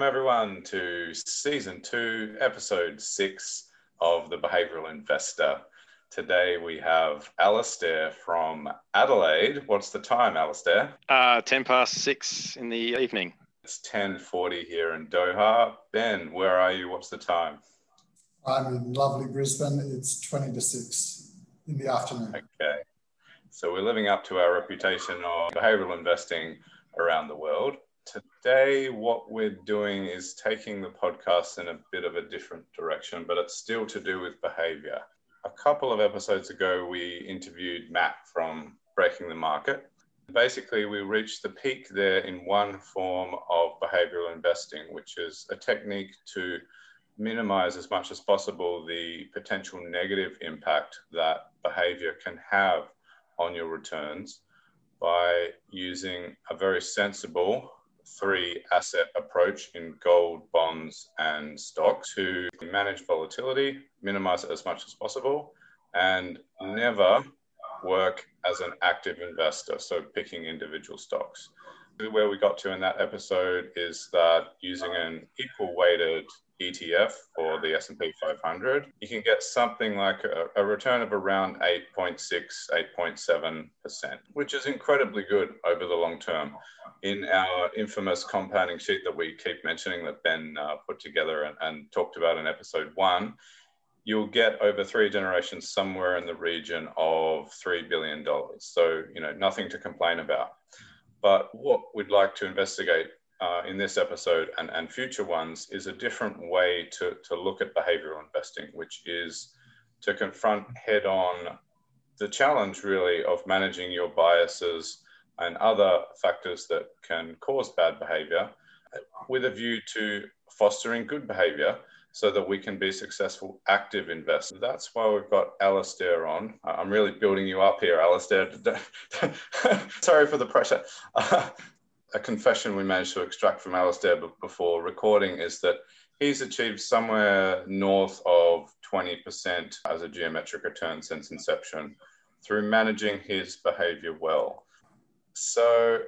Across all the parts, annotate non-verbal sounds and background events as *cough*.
Welcome, everyone, to season two, episode six of The Behavioral Investor. Today we have Alistair from Adelaide. What's the time, Alistair? Uh, 10 past six in the evening. It's 10.40 here in Doha. Ben, where are you? What's the time? I'm in lovely Brisbane. It's 20 to 6 in the afternoon. Okay. So we're living up to our reputation of behavioral investing around the world. Today, what we're doing is taking the podcast in a bit of a different direction, but it's still to do with behavior. A couple of episodes ago, we interviewed Matt from Breaking the Market. Basically, we reached the peak there in one form of behavioral investing, which is a technique to minimize as much as possible the potential negative impact that behavior can have on your returns by using a very sensible three asset approach in gold, bonds, and stocks to manage volatility, minimize it as much as possible, and never work as an active investor, so picking individual stocks. Where we got to in that episode is that using an equal weighted ETF for the S&P 500, you can get something like a, a return of around 8.6, 8.7%, which is incredibly good over the long term. In our infamous compounding sheet that we keep mentioning that Ben uh, put together and, and talked about in episode one, you'll get over three generations somewhere in the region of $3 billion. So, you know, nothing to complain about. But what we'd like to investigate uh, in this episode and, and future ones is a different way to, to look at behavioral investing, which is to confront head on the challenge really of managing your biases and other factors that can cause bad behavior with a view to fostering good behavior so that we can be successful active investors. That's why we've got Alistair on. I'm really building you up here, Alistair. *laughs* Sorry for the pressure. *laughs* a confession we managed to extract from Alistair before recording is that he's achieved somewhere north of 20% as a geometric return since inception through managing his behavior well. So,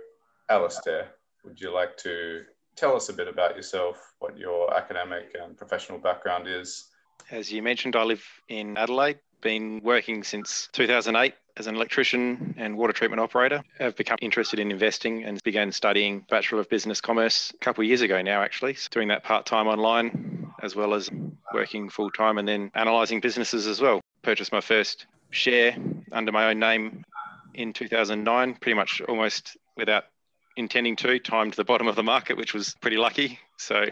Alistair, would you like to tell us a bit about yourself, what your academic and professional background is? As you mentioned, I live in Adelaide, been working since 2008 as an electrician and water treatment operator. I've become interested in investing and began studying Bachelor of Business Commerce a couple of years ago now, actually, so doing that part time online as well as working full time and then analysing businesses as well. Purchased my first share under my own name in 2009, pretty much almost without intending to, timed the bottom of the market, which was pretty lucky. So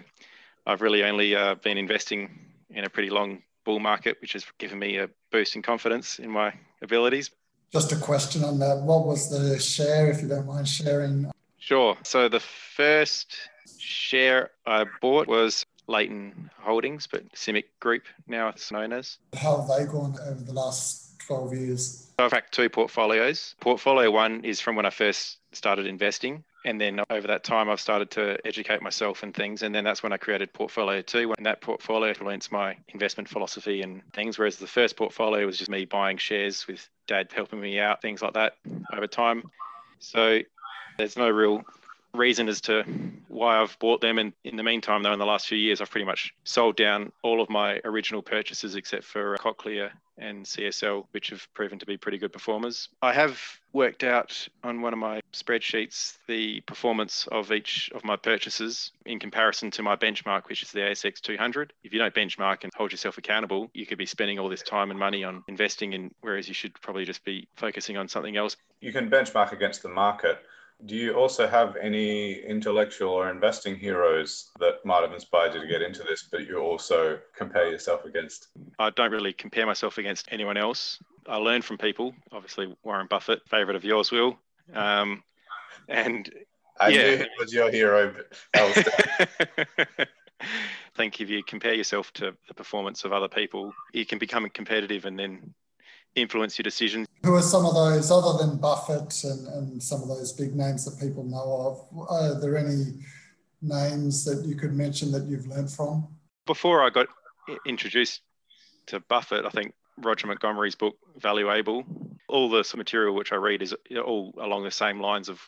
I've really only uh, been investing in a pretty long bull market, which has given me a boost in confidence in my abilities. Just a question on that. What was the share, if you don't mind sharing? Sure. So the first share I bought was Leighton Holdings, but CIMIC Group now it's known as. How have they gone over the last 12 years? So I've had two portfolios. Portfolio one is from when I first started investing. And then over that time, I've started to educate myself and things. And then that's when I created Portfolio 2. And that portfolio influenced my investment philosophy and things. Whereas the first portfolio was just me buying shares with dad helping me out, things like that over time. So there's no real reason as to why I've bought them. And in the meantime, though, in the last few years, I've pretty much sold down all of my original purchases except for uh, Cochlear and CSL, which have proven to be pretty good performers. I have worked out on one of my spreadsheets the performance of each of my purchases in comparison to my benchmark, which is the ASX 200. If you don't benchmark and hold yourself accountable, you could be spending all this time and money on investing in, whereas you should probably just be focusing on something else. You can benchmark against the market do you also have any intellectual or investing heroes that might have inspired you to get into this, but you also compare yourself against? I don't really compare myself against anyone else. I learn from people. Obviously, Warren Buffett, favorite of yours, Will. Um, and I yeah. knew he was your hero. I *laughs* think if you compare yourself to the performance of other people, you can become competitive and then influence your decisions. Who are some of those, other than Buffett and, and some of those big names that people know of? Are there any names that you could mention that you've learned from? Before I got introduced to Buffett, I think Roger Montgomery's book, Valuable, all the material which I read is all along the same lines of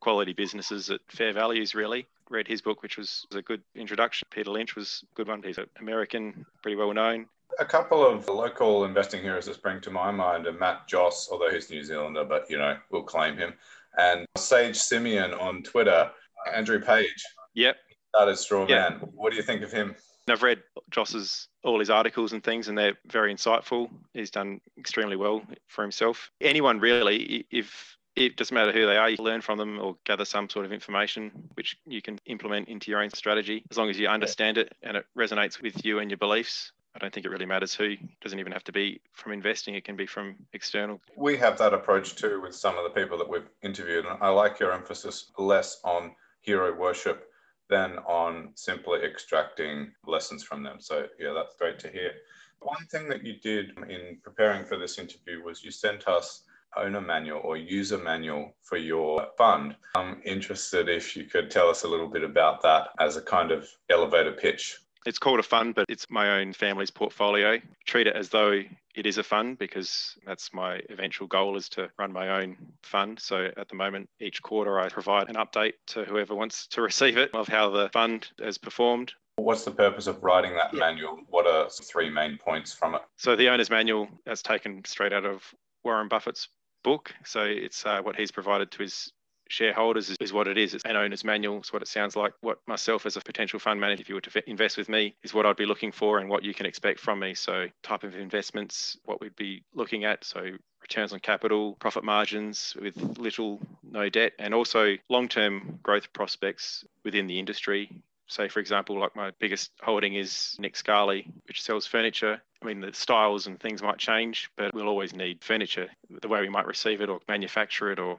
quality businesses at fair values, really. Read his book, which was a good introduction. Peter Lynch was a good one. He's an American, pretty well known. A couple of local investing heroes that spring to my mind are Matt Joss, although he's New Zealander, but you know, we'll claim him, and Sage Simeon on Twitter, Andrew Page. Yep. Started Straw yep. Man. What do you think of him? I've read Joss's all his articles and things, and they're very insightful. He's done extremely well for himself. Anyone really, if it doesn't matter who they are, you learn from them or gather some sort of information which you can implement into your own strategy as long as you understand it and it resonates with you and your beliefs. I don't think it really matters who. It doesn't even have to be from investing, it can be from external. We have that approach too with some of the people that we've interviewed. And I like your emphasis less on hero worship than on simply extracting lessons from them. So, yeah, that's great to hear. One thing that you did in preparing for this interview was you sent us owner manual or user manual for your fund. I'm interested if you could tell us a little bit about that as a kind of elevator pitch it's called a fund, but it's my own family's portfolio. Treat it as though it is a fund because that's my eventual goal is to run my own fund. So at the moment, each quarter I provide an update to whoever wants to *laughs* receive it of how the fund has performed. What's the purpose of writing that yeah. manual? What are three main points from it? So the owner's manual that's taken straight out of Warren Buffett's book. So it's uh, what he's provided to his shareholders is, is, what it is. It's an owner's manual. It's what it sounds like. What myself as a potential fund manager, if you were to invest with me, is what I'd be looking for and what you can expect from me. So type of investments, what we'd be looking at. So returns on capital, profit margins with little, no debt, and also long-term growth prospects within the industry. Say, for example, like my biggest holding is Nick Scali, which sells furniture. I mean, the styles and things might change, but we'll always need furniture. The way we might receive it or manufacture it or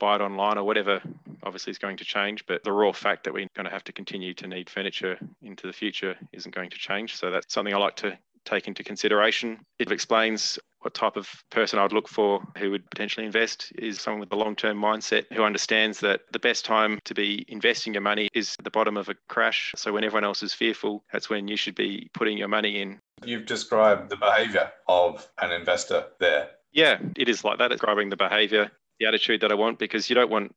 buy it online or whatever obviously is going to change but the raw fact that we're going to have to continue to need furniture into the future isn't going to change so that's something i like to take into consideration it explains what type of person I'd look for who would potentially invest is someone with a long term mindset who understands that the best time to be investing your money is at the bottom of a crash. So when everyone else is fearful, that's when you should be putting your money in. You've described the behavior of an investor there. Yeah, it is like that, describing the behavior the attitude that I want because you don't want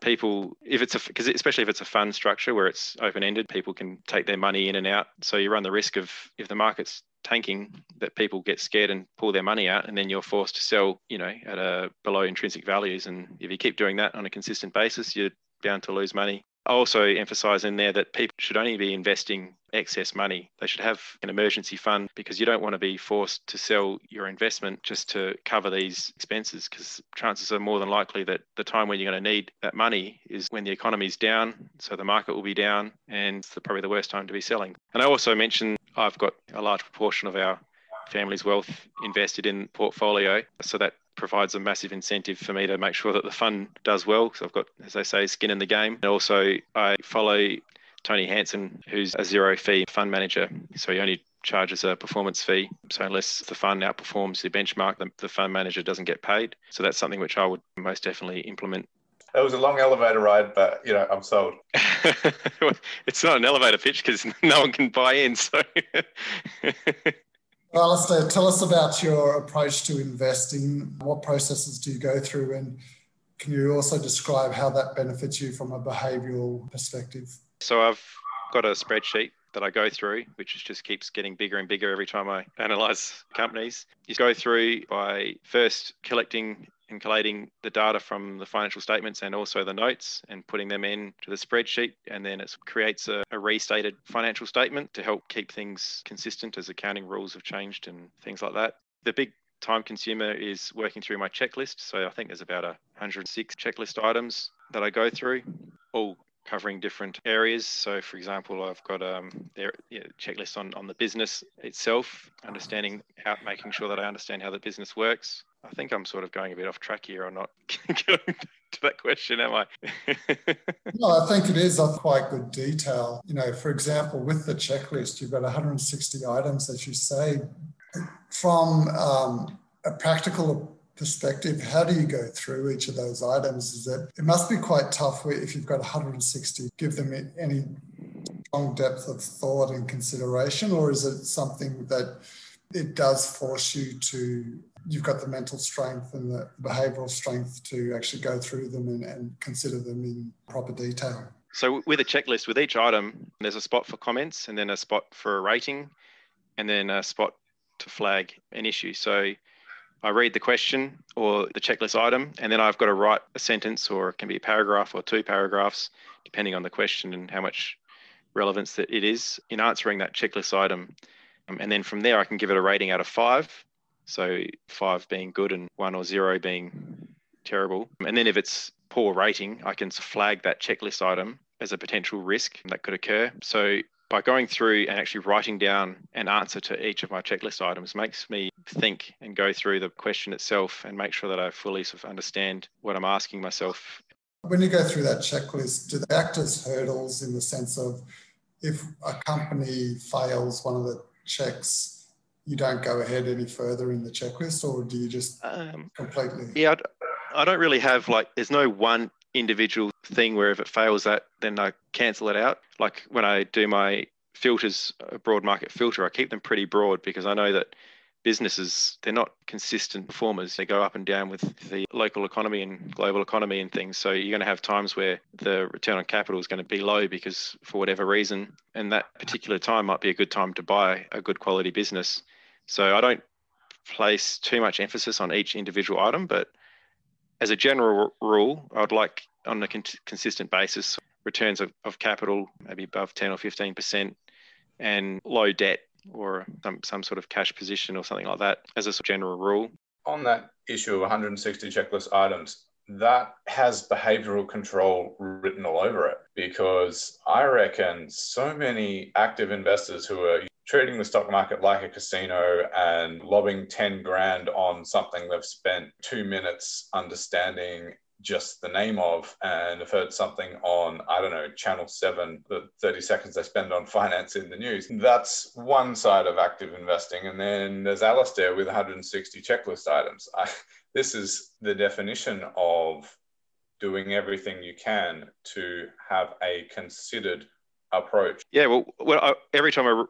people if it's a because especially if it's a fund structure where it's open ended people can take their money in and out. So you run the risk of if the market's tanking that people get scared and pull their money out and then you're forced to sell you know at a below intrinsic values. And if you keep doing that on a consistent basis you're bound to lose money I also emphasize in there that people should only be investing excess money. They should have an emergency fund because you don't want to be forced to sell your investment just to cover these expenses because chances are more than likely that the time when you're going to need that money is when the economy is down. So the market will be down and it's probably the worst time to be selling. And I also mentioned I've got a large proportion of our family's wealth invested in portfolio. So that provides a massive incentive for me to make sure that the fund does well because I've got, as they say, skin in the game. And also, I follow Tony Hansen, who's a zero fee fund manager. So he only charges a performance fee. So unless the fund outperforms the benchmark, the, the fund manager doesn't get paid. So that's something which I would most definitely implement. it was a long elevator ride, but you know, I'm sold. *laughs* it's not an elevator pitch because *laughs* no one can buy in. So *laughs* Well, Alistair, tell us about your approach to investing. What processes do you go through? And can you also describe how that benefits you from a behavioral perspective? So, I've got a spreadsheet that I go through, which just keeps getting bigger and bigger every time I analyze companies. You go through by first collecting and collating the data from the financial statements and also the notes and putting them in to the spreadsheet. And then it creates a, a, restated financial statement to help keep things consistent as accounting rules have changed and things like that. The big time consumer is working through my checklist. So I think there's about 106 checklist items that I go through, all covering different areas. So, for example, I've got um, checklist on, on the business itself, understanding how, making sure that I understand how the business works. I think I'm sort of going a bit off track here. I'm not *laughs* going to that question, am I? *laughs* no, I think it is of quite good detail. You know, for example, with the checklist, you've got 160 items, as you say. From um, a practical perspective, how do you go through each of those items? Is that it must be quite tough if you've got 160, give them any strong depth of thought and consideration, or is it something that it does force you to you've got the mental strength and the behavioral strength to actually go through them and, and consider them in proper detail. So with a checklist, with each item, there's a spot for comments and then a spot for a rating and then a spot to flag an issue. So I read the question or the checklist item, and then I've got to write a sentence or it can be a paragraph or two paragraphs, depending on the question and how much relevance that it is in answering that checklist item. Um, and then from there, I can give it a rating out of five. So five being good and one or zero being terrible. And then if it's poor rating, I can flag that checklist item as a potential risk that could occur. So by going through and actually writing down an answer to each of my checklist items makes me think and go through the question itself and make sure that I fully sort of understand what I'm asking myself. When you go through that checklist, do they act as hurdles in the sense of if a company fails one of the checks, you don't go ahead any further in the checklist, or do you just um, completely? Yeah, I don't really have like, there's no one individual thing where if it fails that, then I cancel it out. Like when I do my filters, a broad market filter, I keep them pretty broad because I know that businesses they're not consistent performers they go up and down with the local economy and global economy and things so you're going to have times where the return on capital is going to be low because for whatever reason and that particular time might be a good time to buy a good quality business so i don't place too much emphasis on each individual item but as a general rule, I'd like on a con- consistent basis returns of, of capital, maybe above 10 or 15%, and low debt or some, some sort of cash position or something like that as a general rule. On that issue of 160 checklist items, that has behavioral control written all over it because I reckon so many active investors who are treating the stock market like a casino and lobbing 10 grand on something they've spent two minutes understanding just the name of and have heard something on, I don't know, Channel 7, the 30 seconds they spend on *laughs* finance in the news. That's one side of active investing. And then there's Alistair with 160 checklist items. I, this is the definition of doing everything you can to have a considered approach. Yeah, well, well I, every time I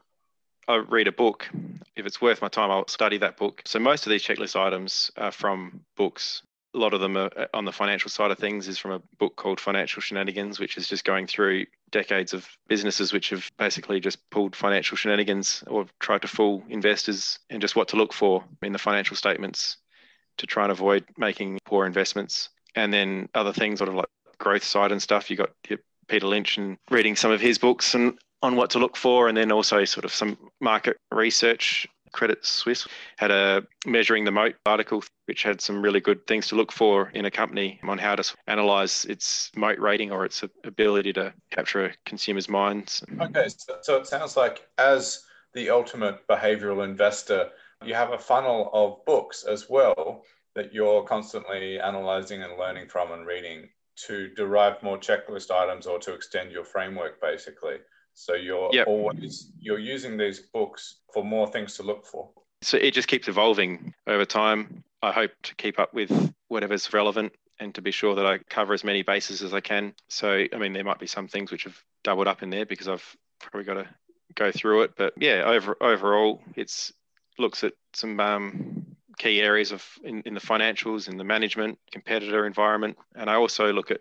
I read a book, if it's worth my time, I'll study that book. So most of these checklist items are from books. A lot of them are uh, on the financial side of things is from a book called Financial Shenanigans, which is just going through decades of businesses which have basically just pulled financial shenanigans or tried to fool investors and just what to look for in the financial statements to try and avoid making poor investments. And then other things sort of like growth side and stuff, you got Peter Lynch and reading some of his books and on what to look for, and then also sort of some market research. Credit Suisse had a measuring the moat article, which had some really good things to look for in a company on how to analyze its moat rating or its ability to capture a consumer's minds. Okay, so, so it sounds like as the ultimate behavioral investor, you have a funnel of books as well that you're constantly analyzing and learning from and reading to derive more checklist items or to extend your framework basically so you're yep. always you're using these books for more things to look for. So it just keeps evolving over time. I hope to keep up with whatever's relevant and to be sure that I cover as many bases as I can. So I mean there might be some things which have doubled up in there because I've probably got to go through it. But yeah, over overall it's looks at some um, key areas of in, in the financials, in the management, competitor environment, and I also look at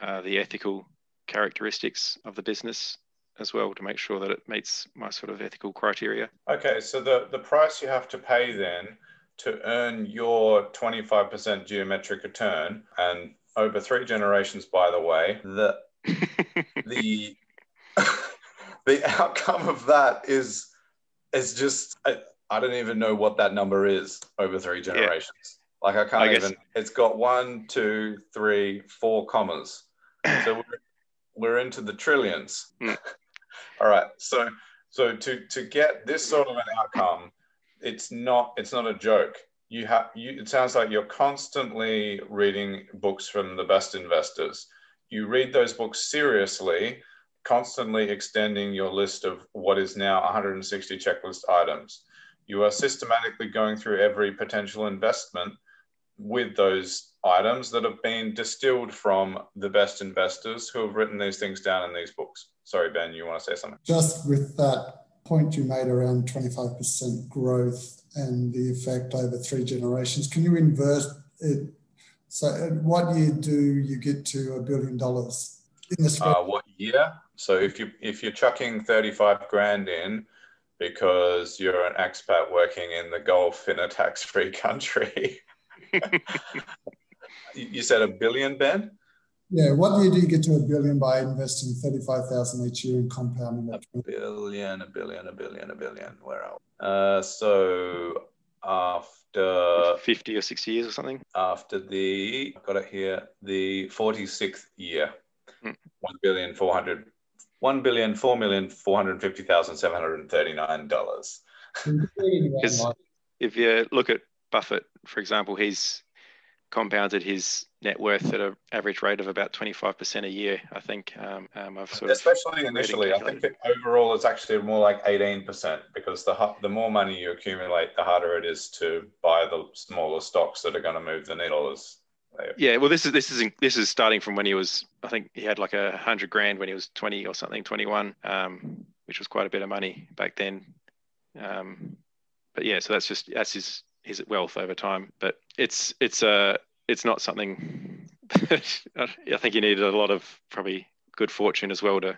uh, the ethical characteristics of the business as well to make sure that it meets my sort of ethical criteria. Okay, so the, the price you have to pay then to earn your 25% geometric return, and over three generations, by the way, the *laughs* the *laughs* the outcome of that is is just I, I, don't even know what that number is over three generations. Yeah. Like I can't I even. It's got one, two, three, four commas. *clears throat* So we're, we're into the trillions. Mm. *laughs* All right. So so to to get this sort of an outcome, it's not it's not a joke. You have you it sounds like you're constantly reading books from the best investors. You read those books seriously, constantly extending your list of what is now 160 checklist items. You are systematically going through every potential investment with those items that have been distilled from the best investors who have written these things down in these books. Sorry, Ben, you want to say something? Just with that point you made around 25% growth and the effect over three generations. Can you invert it? So, what year do you get to a billion dollars in the uh, What year? So, if you if you're chucking 35 grand in because you're an expat working in the Gulf in a tax-free *laughs* country, *laughs* you said a billion, Ben? Yeah, what year do you get to a billion by investing 35,000 each year and compounding that? A billion, a billion, a billion, a billion. Where are we? Uh, so after 50 or 60 years or something? After the, I've got it here, the 46th year, hmm. 1 billion 400, 1 billion 4 million 450,739 dollars. *laughs* Because if you look at Buffett, for example, he's compounded his net worth at an average rate of about 25% a year. I think um, um, I've sort especially of initially. I think overall it's actually more like 18% because the the more money you accumulate, the harder it is to buy the smaller stocks that are going to move the needle. As yeah, well, this is this is this is starting from when he was. I think he had like a hundred grand when he was 20 or something, 21, um, which was quite a bit of money back then. Um, but yeah, so that's just that's his his wealth over time. But it's it's a uh, it's not something. *laughs* I think you need a lot of probably good fortune as well to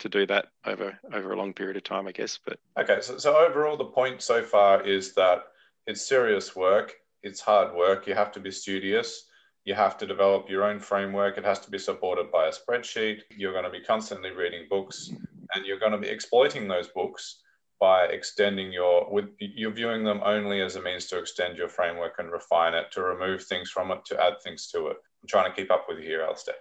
to do that over over a long period of time, I guess. But okay, so so overall, the point so far is that it's serious work. It's hard work. You have to be studious. You have to develop your own framework. It has to be supported by a spreadsheet. You're going to be constantly reading books, and you're going to be exploiting those books by extending your with you're viewing them only as a means to extend your framework and refine it to remove things from it to add things to it. I'm trying to keep up with you here alistair.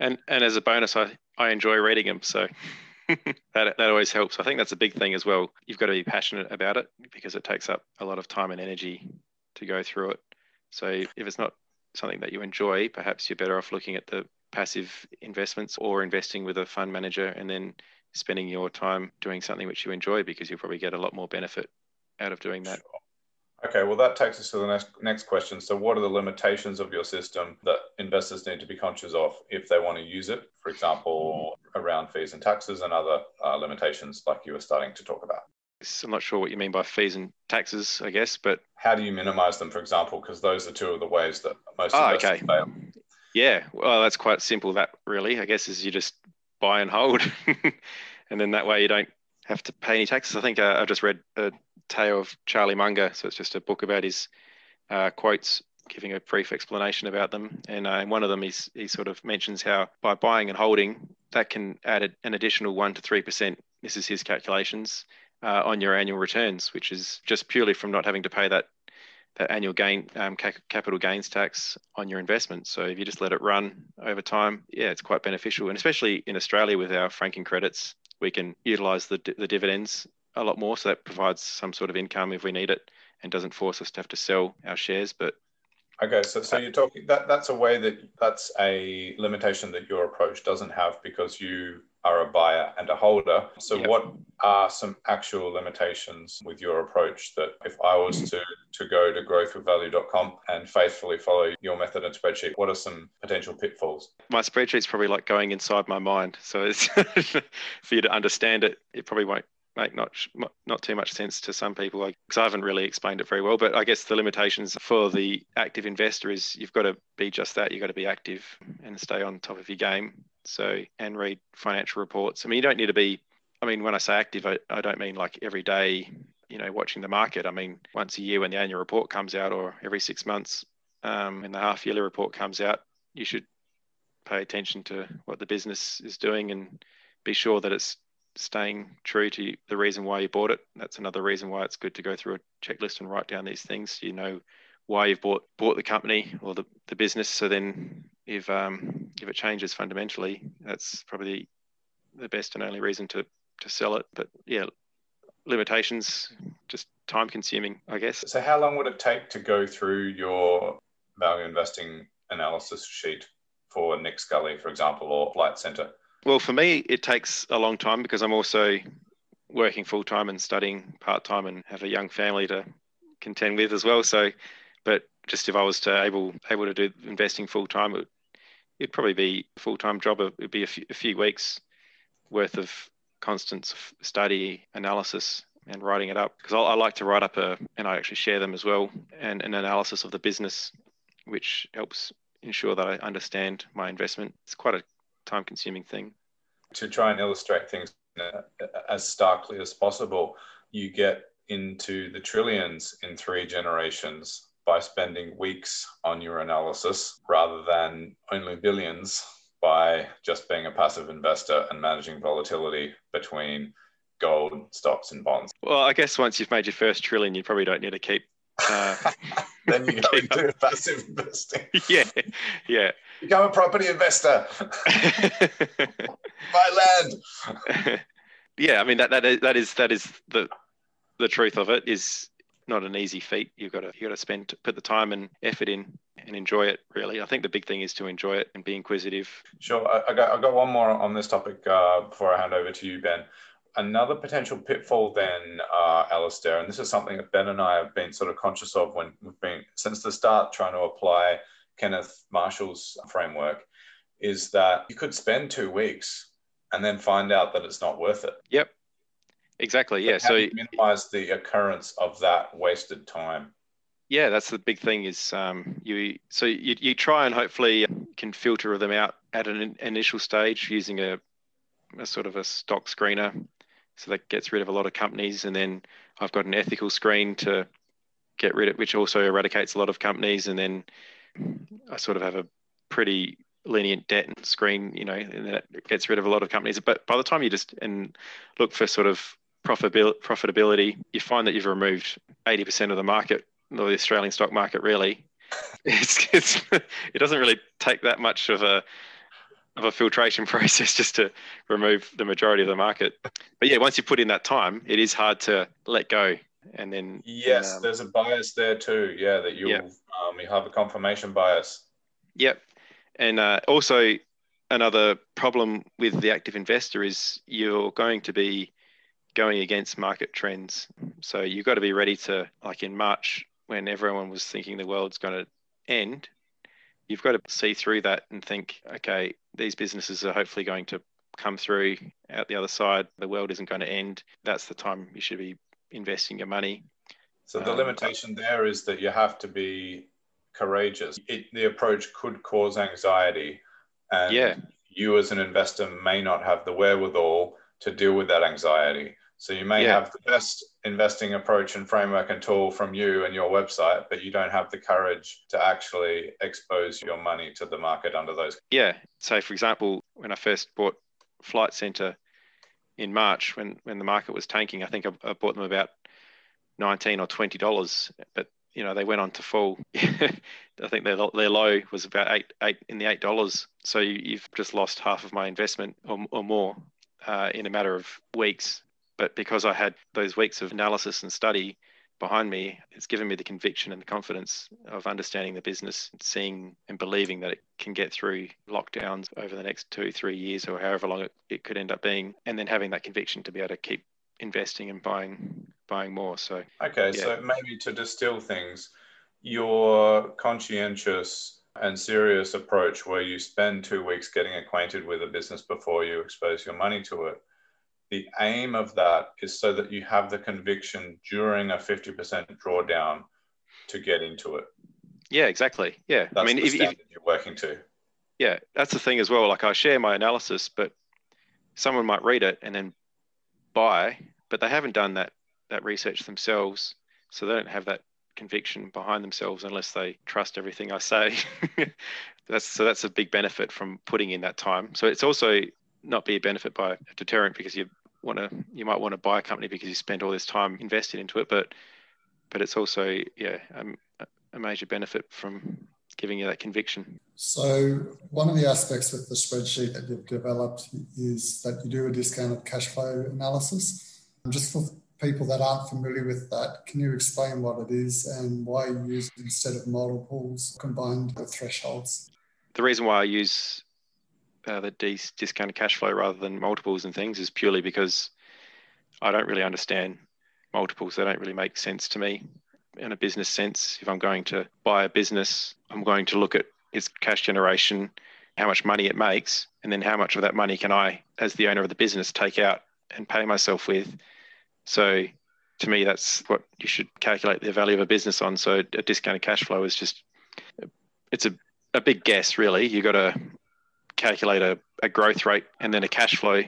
And and as a bonus i i enjoy reading them so *laughs* that that always helps. I think that's a big thing as well. You've got to be passionate about it because it takes up a lot of time and energy to go through it. So if it's not something that you enjoy perhaps you're better off looking at the passive investments or investing with a fund manager and then spending your time doing something which you enjoy because you'll probably get a lot more benefit out of doing that. Okay, well, that takes us to the next, next question. So, what are the limitations of your system that investors need to be conscious of if they want to use it? For example, around fees and taxes and other uh, limitations like you were starting to talk about. I'm not sure what you mean by fees and taxes, I guess, but how do you minimize them, for example? Because those are two of the ways that most oh, investors okay. fail. Yeah, well, that's quite simple. That really, I guess, is you just buy and hold, *laughs* and then that way you don't have to pay any taxes. I think uh, I've just read a Tao of Charlie Munger, so it's just a book about his uh, quotes, giving a brief explanation about them. And uh, in one of them, he's, he sort of mentions how by buying and holding, that can add an additional one to three percent. This is his calculations uh, on your annual returns, which is just purely from not having to pay that that annual gain um, capital gains tax on your investment. So if you just let it run over time, yeah, it's quite beneficial. And especially in Australia with our franking credits, we can utilize the, the dividends a lot more. So that provides some sort of income if we need it and doesn't force us to have to sell our shares. But Okay, so so you're talking that that's a way that that's a limitation that your approach doesn't have because you are a buyer and a holder. So, yep. what are some actual limitations with your approach that if I was mm. to, to go to growthwithvalue.com and faithfully follow your method and spreadsheet, what are some potential pitfalls? My spreadsheet's probably like going inside my mind. So, it's *laughs* for you to understand it, it probably won't make not not too much sense to some people because I haven't really explained it very well. But I guess the limitations for the active investor is you've got to be just that. You've got to be active and stay on top of your game. So and read financial reports. I mean, you don't need to be. I mean, when I say active, I, I don't mean like every day. You know, watching the market. I mean, once a year when the annual report comes out, or every six months um, when the half yearly report comes out, you should pay attention to what the business is doing and be sure that it's staying true to the reason why you bought it. That's another reason why it's good to go through a checklist and write down these things. You know why you've bought bought the company or the, the business. So then if um, if it changes fundamentally, that's probably the best and only reason to to sell it. But yeah, limitations, just time consuming, I guess. So how long would it take to go through your value investing analysis sheet for Nick Scali, for example, or Flight Centre? Well, for me, it takes a long time because I'm also working full time and studying part time and have a young family to contend with as well. So, but just if I was to able able to do investing full time, it, would probably be a full time job. It would be a few, a few weeks worth of constant study, analysis, and writing it up because I, I, like to write up a, and I actually share them as well, and an analysis of the business, which helps ensure that I understand my investment. It's quite a time consuming thing. To try and illustrate things uh, uh, as starkly as possible, you get into the trillions in three generations by spending weeks on your analysis rather than only billions by just being a passive investor and managing volatility between gold, stocks, and bonds. Well, I guess once you've made your first trillion, you probably don't need to keep. Uh, *laughs* then you *laughs* go into passive investing. *laughs* Yeah, yeah. Become a property investor. Buy land. yeah, I mean that that is, that is that is the the truth of it is not an easy feat. You've got to you got to spend put the time and effort in and enjoy it. Really, I think the big thing is to enjoy it and be inquisitive. Sure, I, I got I got one more on this topic uh, before I hand over to you, Ben. Another potential pitfall, then, uh, Alistair, and this is something that Ben and I have been sort of conscious of when we've been since the start trying to apply Kenneth Marshall's framework, is that you could spend two weeks and then find out that it's not worth it. Yep. Exactly. Yeah. So minimize the occurrence of that wasted time. Yeah, that's the big thing. Is um, you so you, you try and hopefully can filter them out at an initial stage using a, a sort of a stock screener, so that gets rid of a lot of companies. And then I've got an ethical screen to get rid of, which also eradicates a lot of companies. And then I sort of have a pretty lenient debt screen, you know, and that gets rid of a lot of companies. But by the time you just and look for sort of profitability, you find that you've removed 80% of the market, or the Australian stock market, really. *laughs* It's, it's, *laughs* it doesn't really take that much of a of a filtration *laughs* process just to remove the majority of the market. But yeah, once you put in that time, it is hard to let go. And then yes, um, there's a bias there too. Yeah, that you yep. um, you have a confirmation bias. Yep, and uh, also another problem with the active investor is you're going to be going against market trends. So you've got to be ready to, like in March, when everyone was thinking the world's going to end, you've got to see through that and think, okay, these businesses are hopefully going to come through out the other side. The world isn't going to end. That's the time you should be investing your money. So the um, limitation there is that you have to be courageous. It, the approach could cause anxiety, and yeah. you as an investor may not have the wherewithal to deal with that anxiety. So you may yeah. have the best investing approach and framework and tool from you and your website, but you don't have the courage to actually expose your money to the market under those. Yeah. So for example, when I first bought Flight Centre in March, when when the market was tanking, I think I, I bought them about nineteen or twenty dollars, but you know they went on to fall. *laughs* I think their their low was about eight eight in the eight dollars. So you, have just lost half of my investment or, or more uh, in a matter of weeks. But because I had those weeks of analysis and study behind me, it's given me the conviction and the confidence of understanding the business, seeing and believing that it can get through lockdowns over the next two, three years, or however long it, it could end up being, and then having that conviction to be able to keep investing and buying buying more. So okay, yeah. so maybe to distill things, your conscientious and serious approach where you spend two weeks getting acquainted with a business before you expose your money to it the aim of that is so that you have the conviction during a 50% drawdown to get into it. Yeah, exactly. Yeah. That's I mean, if, if, you're working to. Yeah, that's the thing as well. Like I share my analysis, but someone might read it and then buy, but they haven't done that that research themselves, so they don't have that conviction behind themselves unless they trust everything I say. *laughs* that's so that's a big benefit from putting in that time. So it's also not be a benefit by a deterrent because you want to you might want to buy a company because you spent all this time invested into it but but it's also yeah a, a major benefit from giving you that conviction. So one of the aspects with the spreadsheet that you've developed is that you do a discounted cash flow analysis. Just for people that aren't familiar with that can you explain what it is and why you use it instead of multiples combined with thresholds? The reason why i use uh, the dis- discounted cash flow rather than multiples and things is purely because I don't really understand multiples. They don't really make sense to me in a business sense. If I'm going to buy a business, I'm going to look at its cash generation, how much money it makes, and then how much of that money can I, as the owner of the business, take out and pay myself with. So to me, that's what you should calculate the value of a business on. So a discounted cash flow is just it's a, a big guess, really. You've got to calculate a, a growth rate and then a cash flow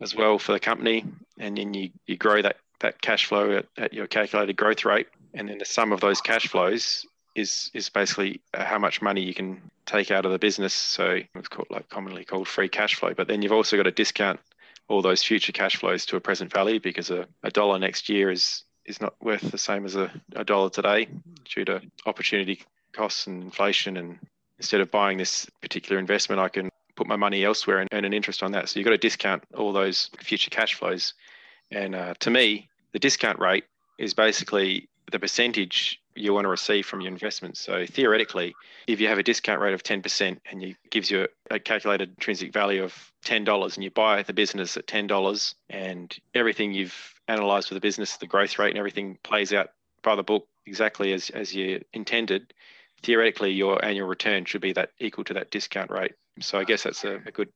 as well for the company, and then you, you grow that that cash flow at, at your calculated growth rate, and then the sum of those cash flows is is basically uh, how much money you can take out of the business. So it's called like commonly called free cash flow. But then you've also got to discount all those future cash flows to a present value because a, a dollar next year is is not worth the same as a, a dollar today due to opportunity costs and inflation. And instead of buying this particular investment, I can put my money elsewhere and earn an interest on that. So you've got to discount all those future cash flows. And uh, to me, the discount rate is basically the percentage you want to receive from your investment. So theoretically, if you have a discount rate of 10% and it gives you a calculated intrinsic value of $10 and you buy the business at $10 and everything you've analyzed for the business, the growth rate and everything plays out by the book exactly as, as you intended, theoretically your annual return should be that equal to that discount rate. So I guess that's a, a good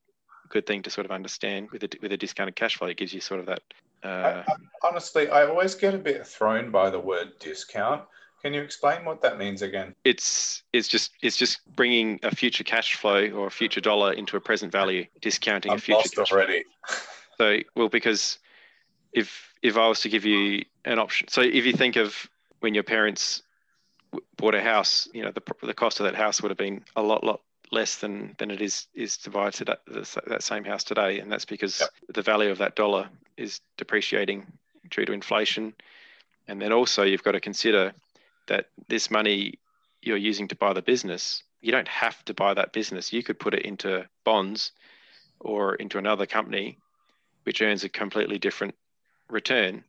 good thing to sort of understand with a, with a discounted cash flow. It gives you sort of that. Uh, I, honestly, I always get a bit thrown by the word discount. Can you explain what that means again? It's it's just it's just bringing a future cash flow or a future dollar into a present value, discounting I'm a future lost already. So well, because if if I was to give you an option, so if you think of when your parents bought a house, you know the the cost of that house would have been a lot lot less than than it is is to buy today, that same house today, and that's because yep. the value of that dollar is depreciating due to inflation, and then also you've got to consider that this money you're using to buy the business, you don't have to buy that business. You could put it into bonds or into another company, which earns a completely different return.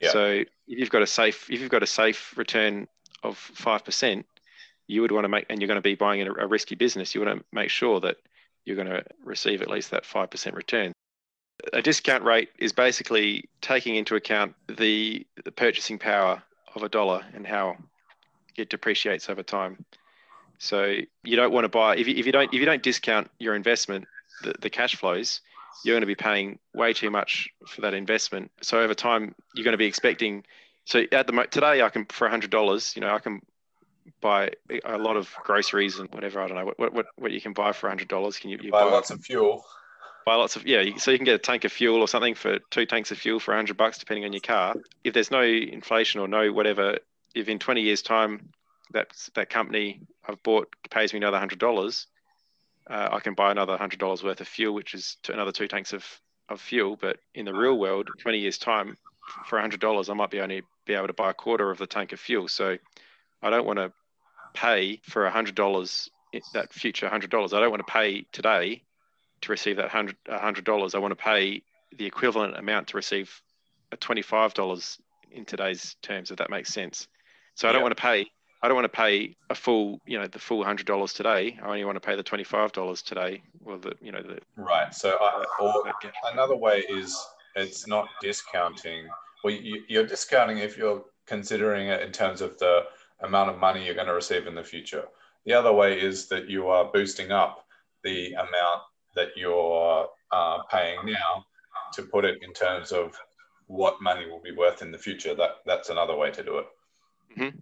Yep. So if you've got a safe if you've got a safe return of five percent, you would want to make, and you're going to be buying a, a risky business, you want to make sure that you're going to receive at least that 5% return. A discount rate is basically taking into account the, the purchasing power of a dollar and how it depreciates over time. So you don't want to buy if you, if you don't if you don't discount your investment, the, the cash flows, you're going to be paying way too much for that investment. So over time, you're going to be expecting. So at the today, I can for hundred dollars, you know, I can buy a lot of groceries and whatever. I don't know what what, what you can buy for hundred dollars. Can you, you buy, buy, lots of fuel? Buy lots of yeah. So you can get a tank of fuel or something for two tanks of fuel for hundred bucks, depending on your car. If there's no inflation or no whatever, if in twenty years' time that that company I've bought pays me another hundred dollars, uh, I can buy another hundred dollars worth of fuel, which is another two tanks of of fuel. But in the real world, twenty years' time, for hundred dollars, I might be only be able to buy a quarter of the tank of fuel. So I don't want to pay for a hundred dollars that future hundred dollars. I don't want to pay today to receive that $100. I want to pay the equivalent amount to receive a twenty five dollars in today's terms, if that makes sense. So I don't want to pay. I don't want to pay a full, you know, the full hundred dollars today. I only want to pay the twenty five dollars today. Well, the you know the right. So uh, or another way is it's not discounting. Well, you, you're discounting if you're considering it in terms of the amount of money you're going to receive in the future. The other way is that you are boosting up the amount that you're uh, paying now to put it in terms of what money will be worth in the future. That that's another way to do it. Mm-hmm.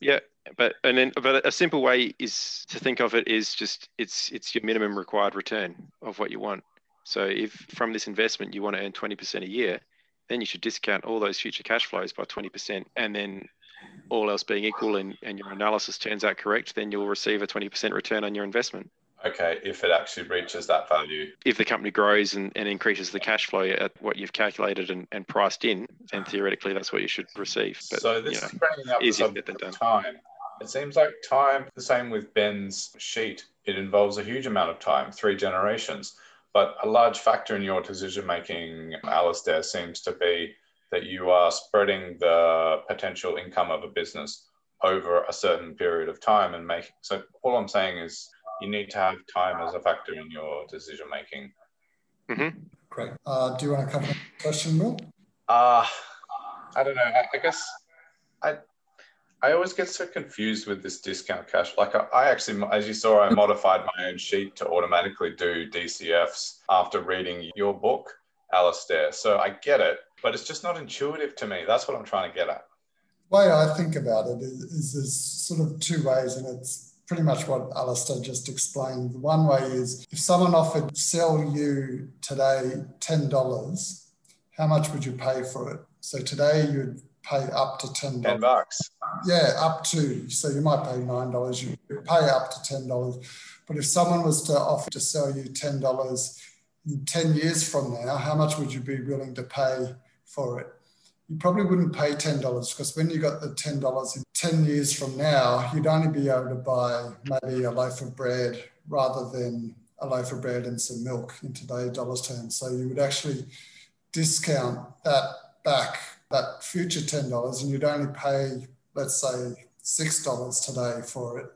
Yeah, but and then but a simple way is to think of it is just it's it's your minimum required return of what you want. So if from this investment you want to earn twenty percent a year, then you should discount all those future cash flows by twenty percent, and then all else being equal and, and your analysis turns out correct, then you'll receive a 20% return on your investment. Okay, if it actually reaches that value. If the company grows and, and increases the cash flow at what you've calculated and, and priced in, then theoretically that's what you should receive. But, so this you know, is bringing up the subject of time. It seems like time, the same with Ben's sheet, it involves a huge amount of time, three generations. But a large factor in your decision making, Alistair, seems to be that you are spreading the potential income of a business over a certain period of time and make so all i'm saying is you need to have time as a factor in your decision making mm-hmm. great. Uh, do you want to cover the question will? Uh i don't know. I, I, guess i i always get so confused with this discount cash like I, I actually as you saw i *laughs* modified my own sheet to automatically do dcfs after reading your book Alistair. So I get it, but it's just not intuitive to me. That's what I'm trying to get at. The way I think about it is, is there's sort of two ways, and it's pretty much what Alistair just explained. The one way is if someone offered sell you today $10, how much would you pay for it? So today you'd pay up to $10. 10 bucks. Yeah, up to. So you might pay $9, you pay up to $10. But if someone was to offer to sell you $10 in 10 years from now, how much would you be willing to pay for it? You probably wouldn't pay $10 because when you got the $10 in 10 years from now, you'd only be able to buy maybe a loaf of bread rather than a loaf of bread and some milk in today's dollars terms. So you would actually discount that back, that future $10, and you'd only pay, let's say, $6 today for it.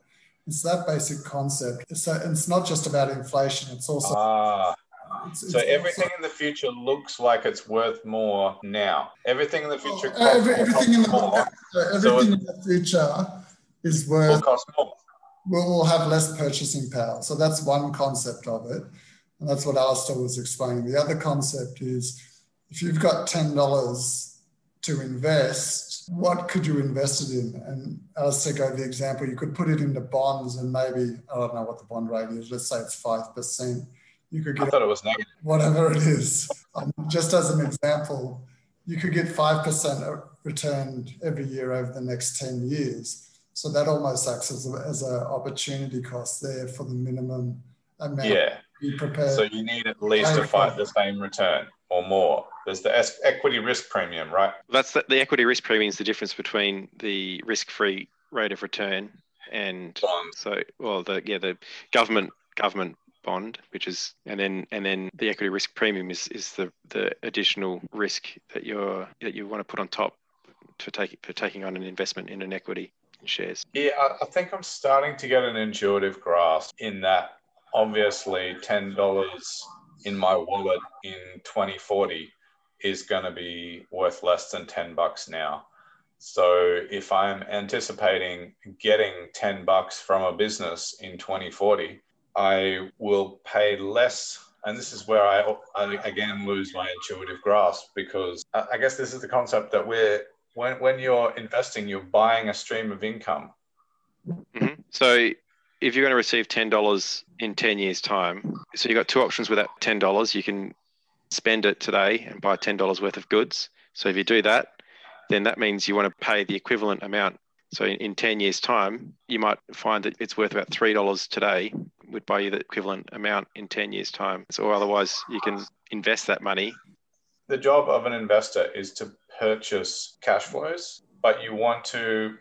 It's that basic concept. So it's not just about inflation, it's also. Ah. It's, it's so everything also, in the future looks like it's worth more now. Everything in the future costs, every, everything in the, more. everything so in the future is worth will cost more. Will have less purchasing power. So that's one concept of it, and that's what Alistair was explaining. The other concept is if you've got ten dollars to invest, what could you invest it in? And Alistair gave the example, you could put it into bonds and maybe, I don't know what the bond rate is, let's say it's 5%. You could get I thought it was negative. Whatever it is. Um, just as an example, you could get 5% returned every year over the next 10 years. So that almost acts as an as a opportunity cost there for the minimum amount. Yeah. Be prepared. So you need at least to find the same return or more. There's the equity risk premium, right? That's the, the equity risk premium is the difference between the risk-free rate of return and bonds. So, well, the yeah, the government government bond, which is and then and then the equity risk premium is is the the additional risk that you're that you want to put on top for taking for taking on an investment in an equity in shares. Yeah, I think I'm starting to get an intuitive grasp in that. Obviously, ten dollars in my wallet in 2040 is going to be worth less than 10 bucks now. So if I'm anticipating getting 10 bucks from a business in 2040, I will pay less. And this is where I, I again lose my intuitive grasp because I guess this is the concept that we're, when, when you're investing, you're buying a stream of income. Mm-hmm. So if you're going to receive $10 in 10 years' time, so you've got two options with that $10. You can spend it today and buy $10 worth of goods. So if you do that, then that means you want to pay the equivalent amount. So in, in 10 years' time, you might find that it's worth about $3 today, would buy you the equivalent amount in 10 years' time. So otherwise, you can invest that money. The job of an investor is to purchase cash flows, but you want to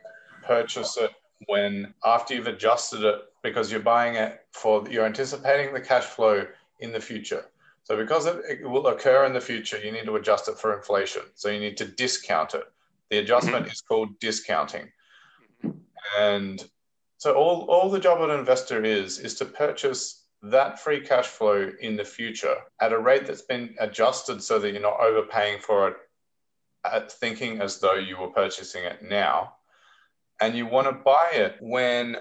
purchase it when after you've adjusted it because you're buying it for you're anticipating the cash flow in the future. So because it, will occur in the future, you need to adjust it for inflation. So you need to discount it. The adjustment is called discounting. And so all, all the job of an investor is is to purchase that free cash flow in the future at a rate that's been adjusted so that you're not overpaying for it at thinking as though you were purchasing it now. And you want to buy it when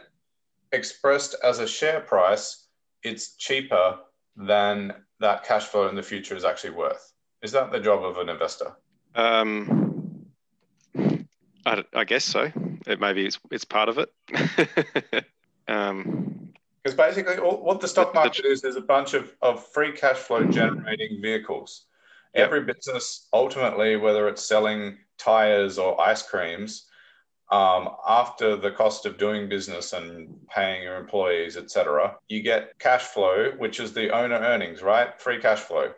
expressed as a share price, it's cheaper than that cash flow in the future is actually worth. Is that the job of an investor? Um, I, I guess so. It maybe it's it's part of it. *laughs* um, because basically, all, what the stock market is, is a bunch of, of free cash flow generating vehicles. Yep. Every business, ultimately, whether it's selling tires or ice creams, um, after the cost of doing business and paying your employees, etc., you get cash flow, which is the owner earnings, right? Free cash flow.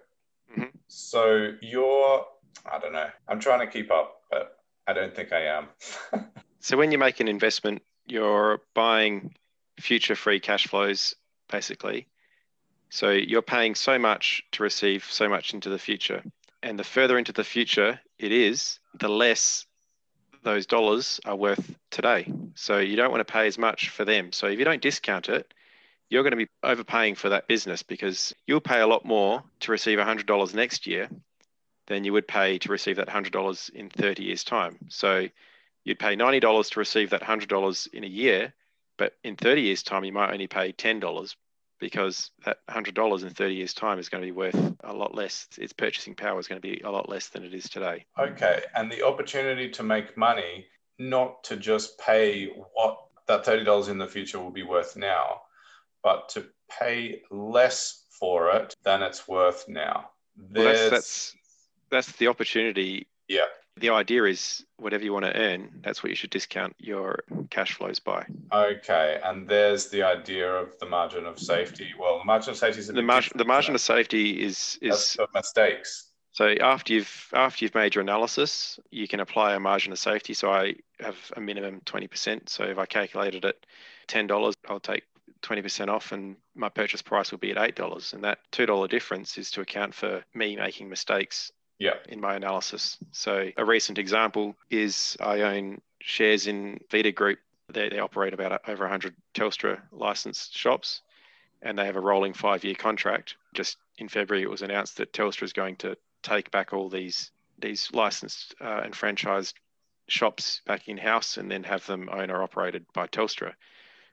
Mm-hmm. So you're, I don't know, I'm trying to keep up, but I don't think I am. *laughs* so when you make an investment, you're buying future free cash flows, basically. So you're paying so much to receive so much into the future. And the further into the future it is, the less those dollars are worth today. So you don't want to pay as much for them. So if you don't discount it, you're going to be overpaying for that business because you'll pay a lot more to receive $100 next year than you would pay to receive that $100 in 30 years' time. So you'd pay $90 to receive that $100 in a year, but in 30 years' time, you might only pay $10 because that $100 in 30 years' time is going to be worth a lot less. Its purchasing power is going to be a lot less than it is today. Okay. And the opportunity to make money, not to just pay what that $30 in the future will be worth now, but to pay less for it than it's worth now. Well, that's, that's that's the opportunity. Yeah. The idea is whatever you want to earn, that's what you should discount your cash flows by. Okay, and there's the idea of the margin of safety. Well, the margin of safety is the margin. The margin of safety is is mistakes. So after you've after you've made your analysis, you can apply a margin of safety. So I have a minimum twenty percent. So if I calculated it ten dollars, I'll take 20% off and my purchase price will be at $8 and that $2 difference is to account for me making mistakes yeah. in my analysis. So a recent example is I own shares in Vita Group. They, they operate about over 100 Telstra licensed shops and they have a rolling five year contract. Just in February, it was announced that Telstra is going to take back all these these licensed uh, and franchised shops back in house and then have them owner operated by Telstra.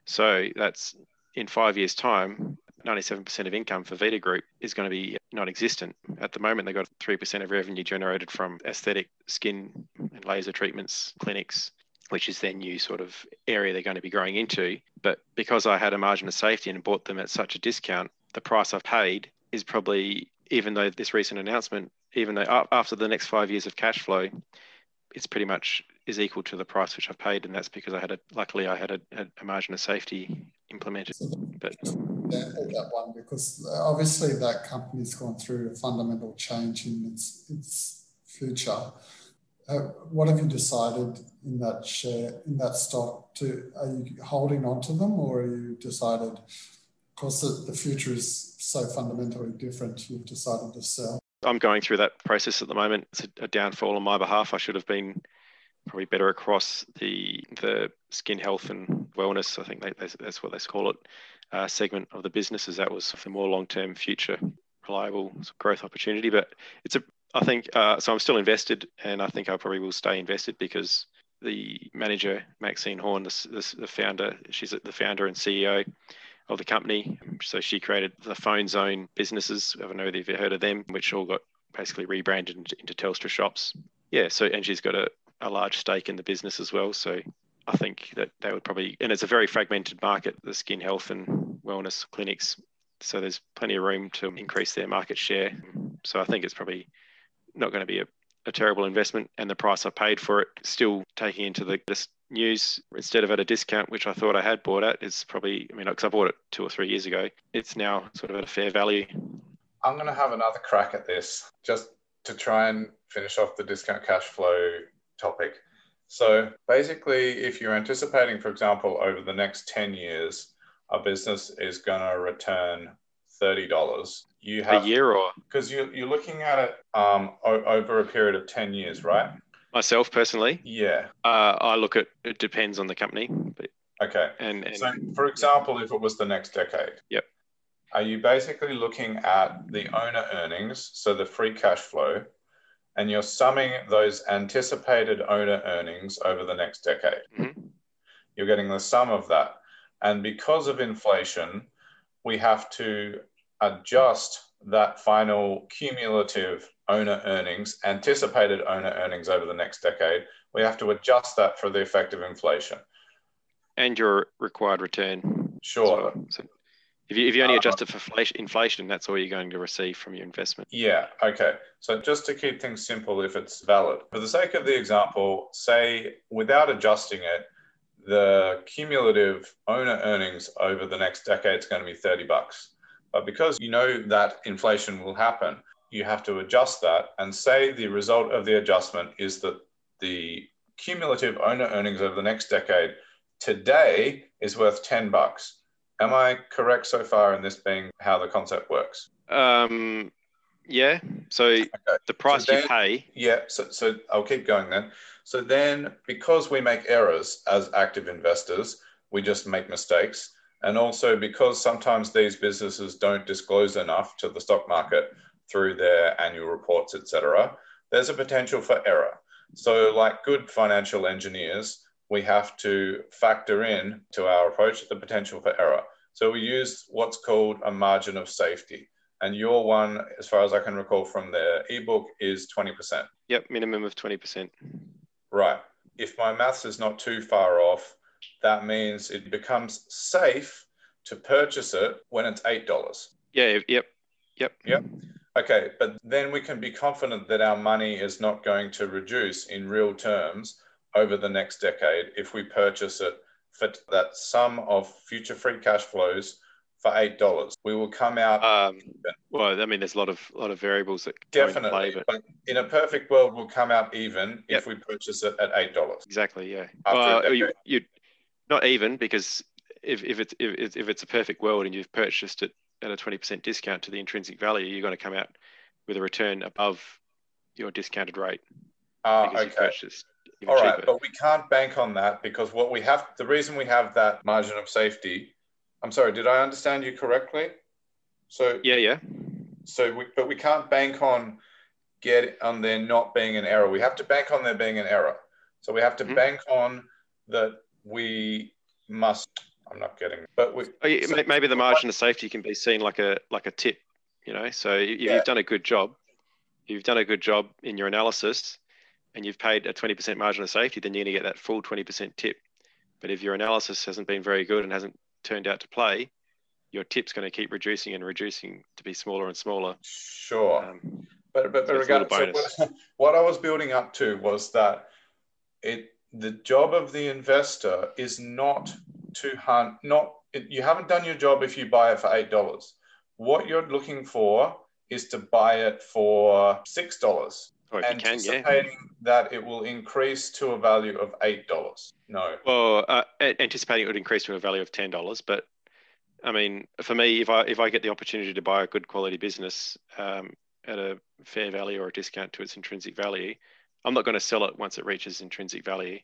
So that's in five years' time, 97% of income for Vita Group is going to be non-existent. At the moment, they've got 3% of revenue generated from aesthetic skin and laser treatments clinics, which is their new sort of area they're going to be growing into. But because I had a margin of safety and bought them at such a discount, the price I've paid is probably, even though this recent announcement, even though after the next five years of cash flow, it's pretty much is equal to the price which I've paid, and that's because I had a luckily I had a, a margin of safety implemented. But that one because obviously that company's gone through a fundamental change in its its future. Uh, what have you decided in that share in that stock? To are you holding on to them, or are you decided? Because the, the future is so fundamentally different, you've decided to sell. I'm going through that process at the moment. It's a, a downfall on my behalf. I should have been probably better across the the skin health and wellness. I think they, that's what they call it. Uh, segment of the business as that was the more long-term future reliable growth opportunity. But it's a I think uh, so. I'm still invested, and I think I probably will stay invested because the manager Maxine Horne, the, the founder, she's the founder and CEO of the company. So she created the Phone Zone businesses. I don't know if you've heard of them, which all got basically rebranded into, into Telstra shops. Yeah. So and she's got a a large stake in the business as well. So I think that they would probably, and it's a very fragmented market, the skin health and wellness clinics. So there's plenty of room to increase their market share. So I think it's probably not going to be a, a terrible investment. And the price I paid for it, still taking into the this news instead of at a discount, which I thought I had bought at, is probably, I mean, because I bought it two or three years ago, it's now sort of at a fair value. I'm going to have another crack at this just to try and finish off the discount cash flow topic. So basically, if you're anticipating, for example, over the next 10 years, a business is going to return $30, you have a year or? Because you're, you're looking at it um, o- over a period of 10 years, right? Myself personally, yeah, uh, I look at it depends on the company, but okay. And, and so, for example, if it was the next decade, yep, are you basically looking at the owner earnings, so the free cash flow, and you're summing those anticipated owner earnings over the next decade. Mm-hmm. You're getting the sum of that. And because of inflation, we have to adjust that final cumulative owner earnings, anticipated owner earnings over the next decade. We have to adjust that for the effect of inflation. And your required return. Sure. Well. So if you, if you only adjust uh, it for inflation, that's all you're going to receive from your investment. Yeah. Okay. So just to keep things simple, if it's valid, for the sake of the example, say without adjusting it, the cumulative owner earnings over the next decade is going to be 30 bucks. But because you know that inflation will happen, you have to adjust that and say the result of the adjustment is that the cumulative owner earnings over the next decade today is worth 10 bucks Am I correct so far in this being how the concept works? Um, yeah. So okay. the price so then, you pay. Yeah. So, so I'll keep going then. So then, because we make errors as active investors, we just make mistakes. And also because sometimes these businesses don't disclose enough to the stock market through their annual reports, etc., there's a potential for error. So, like good financial engineers, we have to factor in to our approach the potential for error. So we use what's called a margin of safety. And your one, as far as I can recall from the ebook, is 20%. Yep, minimum of 20%. Right. If my maths is not too far off, that means it becomes safe to purchase it when it's $8. Yeah, yep, yep. Yep. Okay, but then we can be confident that our money is not going to reduce in real terms over the next decade if we purchase it for that sum of future free cash flows for eight dollars. We will come out. Um, well, I mean, there's a lot of lot of variables that definitely. Play, but... but... in a perfect world, we'll come out even yep. if we purchase it at eight dollars. Exactly. Yeah. Well, you, you not even because if, if it's if, if it's a perfect world and you've purchased it at a 20% discount to the intrinsic value, you're going to come out with a return above your discounted rate. Uh, okay. All right, cheaper. but we can't bank on that because what we have, the reason we have that margin of safety. I'm sorry, did I understand you correctly? So yeah, yeah. So, we, but we can't bank on get on there not being an error. We have to bank on there being an error. So we have to mm-hmm. bank on that we must I'm not getting. But we, oh, yeah, so, maybe the margin of safety can be seen like a like a tip, you know. So if yeah. you've done a good job, you've done a good job in your analysis, and you've paid a 20% margin of safety, then you're going to get that full 20% tip. But if your analysis hasn't been very good and hasn't turned out to play, your tip's going to keep reducing and reducing to be smaller and smaller. Sure. Um, but but, but regardless, so what, *laughs* what I was building up to was that it the job of the investor is not to hunt, not you haven't done your job if you buy it for eight dollars. What you're looking for is to buy it for six dollars. Oh, anticipating can, yeah. that it will increase to a value of eight dollars. No. Well, uh, anticipating it would increase to a value of ten dollars, but I mean, for me, if I if I get the opportunity to buy a good quality business um, at a fair value or a discount to its intrinsic value, I'm not going to sell it once it reaches intrinsic value.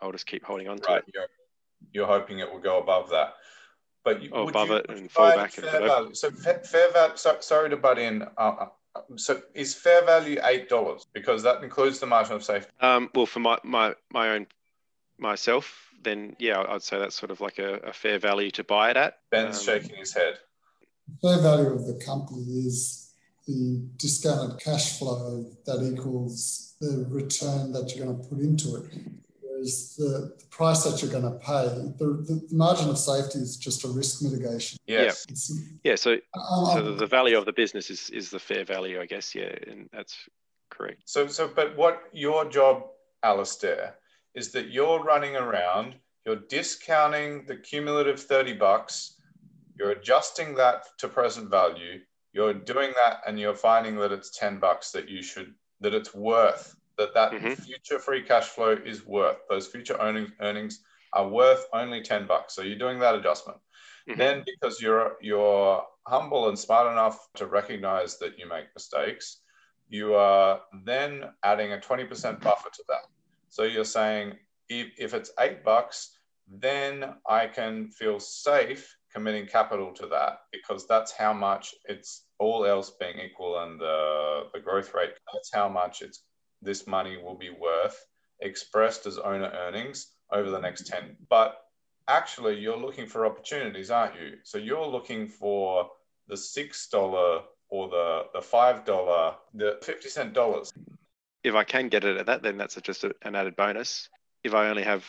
I'll just keep holding on to right, it. You're, you're hoping it will go above that. But you, oh, above you, it and fall back. Fair value. So fair value. So, sorry to butt in. Uh, uh, so is fair value eight dollars because that includes the margin of safety? Um, well, for my my my own myself, then yeah, I'd say that's sort of like a, a fair value to buy it at. Ben's um, shaking his head. Fair value of the company is the discounted cash flow that equals the return that you're going to put into it is the, the price that you're going to pay. The, the, the, margin of safety is just a risk mitigation. Yes. Yeah. yeah so, um, so the value of the business is, is the fair value, I guess. Yeah. And that's correct. So, so, but what your job, Alistair, is that you're running around, you're discounting the cumulative 30 bucks, you're adjusting that to present value, you're doing that and you're finding that it's 10 bucks that you should, that it's worth that that mm-hmm. future free cash flow is worth those future earnings earnings are worth only 10 bucks so you're doing that adjustment mm-hmm. then because you're you're humble and smart enough to recognize that you make mistakes you are then adding a 20% buffer to that so you're saying if, if it's eight bucks then i can feel safe committing capital to that because that's how much it's all else being equal and the, the growth rate that's how much it's this money will be worth expressed as owner earnings over the next 10. But actually, you're looking for opportunities, aren't you? So you're looking for the $6 or the, the $5, the 50 cent dollars. If I can get it at that, then that's just a, an added bonus. If I only have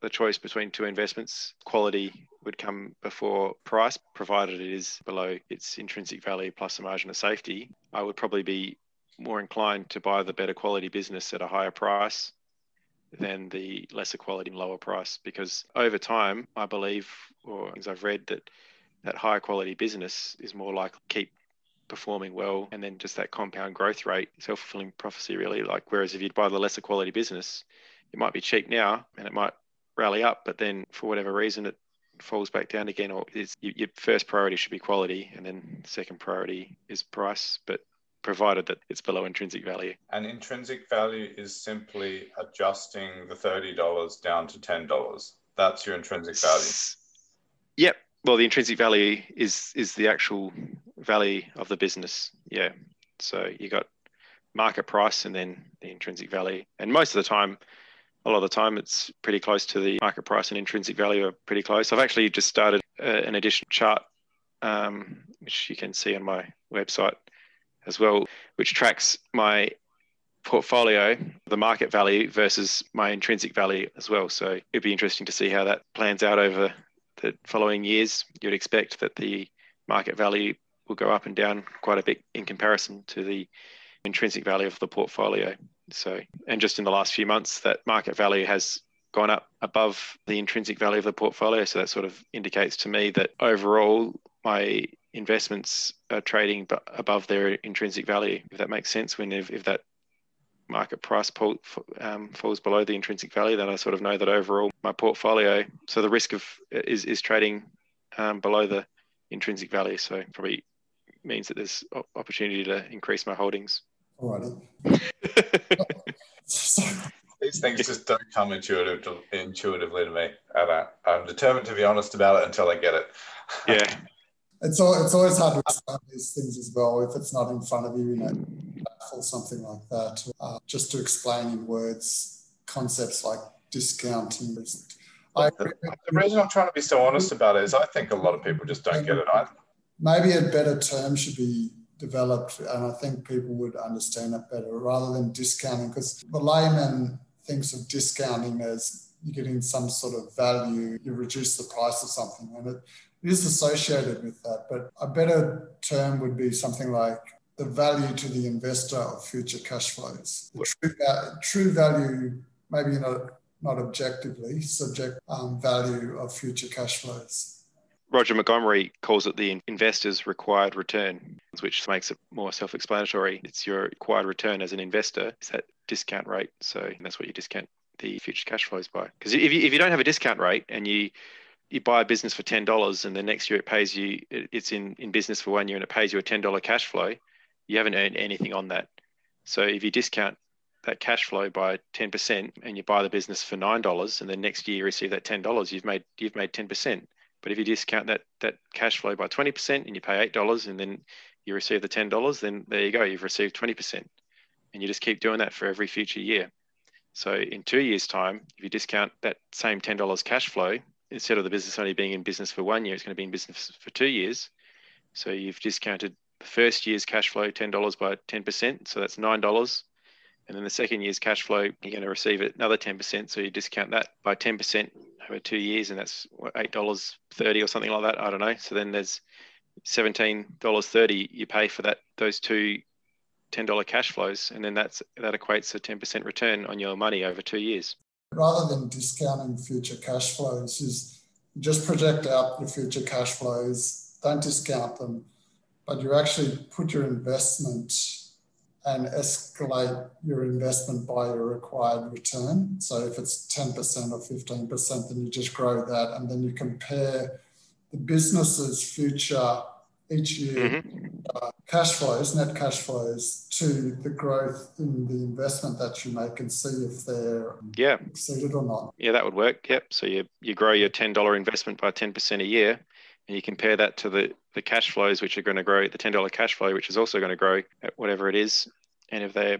the choice between two investments, quality would come before price, provided it is below its intrinsic value plus a margin of safety. I would probably be more inclined to buy the better quality business at a higher price than the lesser quality and lower price because over time i believe or as i've read that that higher quality business is more likely to keep performing well and then just that compound growth rate self-fulfilling prophecy really like whereas if you buy the lesser quality business it might be cheap now and it might rally up but then for whatever reason it falls back down again or your first priority should be quality and then second priority is price. But provided that it's below intrinsic value. And intrinsic value is simply adjusting the $30 down to $10. That's your intrinsic value. Yep. Well, the intrinsic value is is the actual value of the business. Yeah. So you got market price and then the intrinsic value. And most of the time, a lot of the time, it's pretty close to the market price and intrinsic value are pretty close. I've actually just started uh, an additional chart, um, which you can see on my website as well, which tracks my portfolio, the market value versus my intrinsic value as well. So it'd be interesting to see how that plans out over the following years. You'd expect that the market value will go up and down quite a bit in comparison to the intrinsic value of the portfolio. So, and just in the last few months, that market value has gone up above the intrinsic value of the portfolio. So that sort of indicates to me that overall my investments are trading above their intrinsic value. If that makes sense, when if, if that market price pull, um, falls below the intrinsic value, then I sort of know that overall my portfolio, so the risk of is is trading um, below the intrinsic value. So probably means that there's opportunity to increase my holdings. Alrighty. *laughs* These things just don't come intuitive intuitively to me. And I'm determined to be honest about it until I get it. Yeah. *laughs* it's all, it's always hard to explain these things as well if it's not in front of you, you know, or something like that. Uh, just to explain in words concepts like discounting. I, the, the reason I'm trying to be so honest about it is I think a lot of people just don't get it either. Maybe a better term should be developed, and I think people would understand it better rather than discounting, because the layman thinks of discounting as you're getting some sort of value, you reduce the price of something, and it is associated with that. But a better term would be something like the value to the investor of future cash flows. True, true value, maybe not, not objectively, subject um, value of future cash flows. Roger Montgomery calls it the investor's required return, which makes it more self explanatory. It's your required return as an investor, it's that discount rate. So that's what you discount the future cash flows by. Because if you, if you don't have a discount rate and you you buy a business for ten dollars and the next year it pays you it's in, in business for one year and it pays you a ten dollar cash flow, you haven't earned anything on that. So if you discount that cash flow by 10% and you buy the business for $9 and the next year you receive that $10, you've made you've made 10%. But if you discount that that cash flow by 20% and you pay $8 and then you receive the $10, then there you go, you've received 20%. And you just keep doing that for every future year. So in two years' time, if you discount that same $10 cash flow, instead of the business only being in business for one year, it's going to be in business for two years. So you've discounted the first year's cash flow $10 by 10%, so that's $9. And then the second year's cash flow, you're going to receive another 10%. So you discount that by 10% over two years, and that's $8.30 or something like that. I don't know. So then there's $17.30 you pay for that those two $10 cash flows, and then that's that equates a 10% return on your money over two years. Rather than discounting future cash flows, is just project out your future cash flows, don't discount them, but you actually put your investment and escalate your investment by your required return. So if it's 10% or 15%, then you just grow that and then you compare the business's future each year mm-hmm. uh, cash flows, net cash flows to the growth in the investment that you make and see if they're yeah. exceeded or not. Yeah, that would work. Yep. So you, you grow your $10 investment by 10% a year and you compare that to the, the cash flows, which are going to grow, the $10 cash flow, which is also going to grow at whatever it is. And if they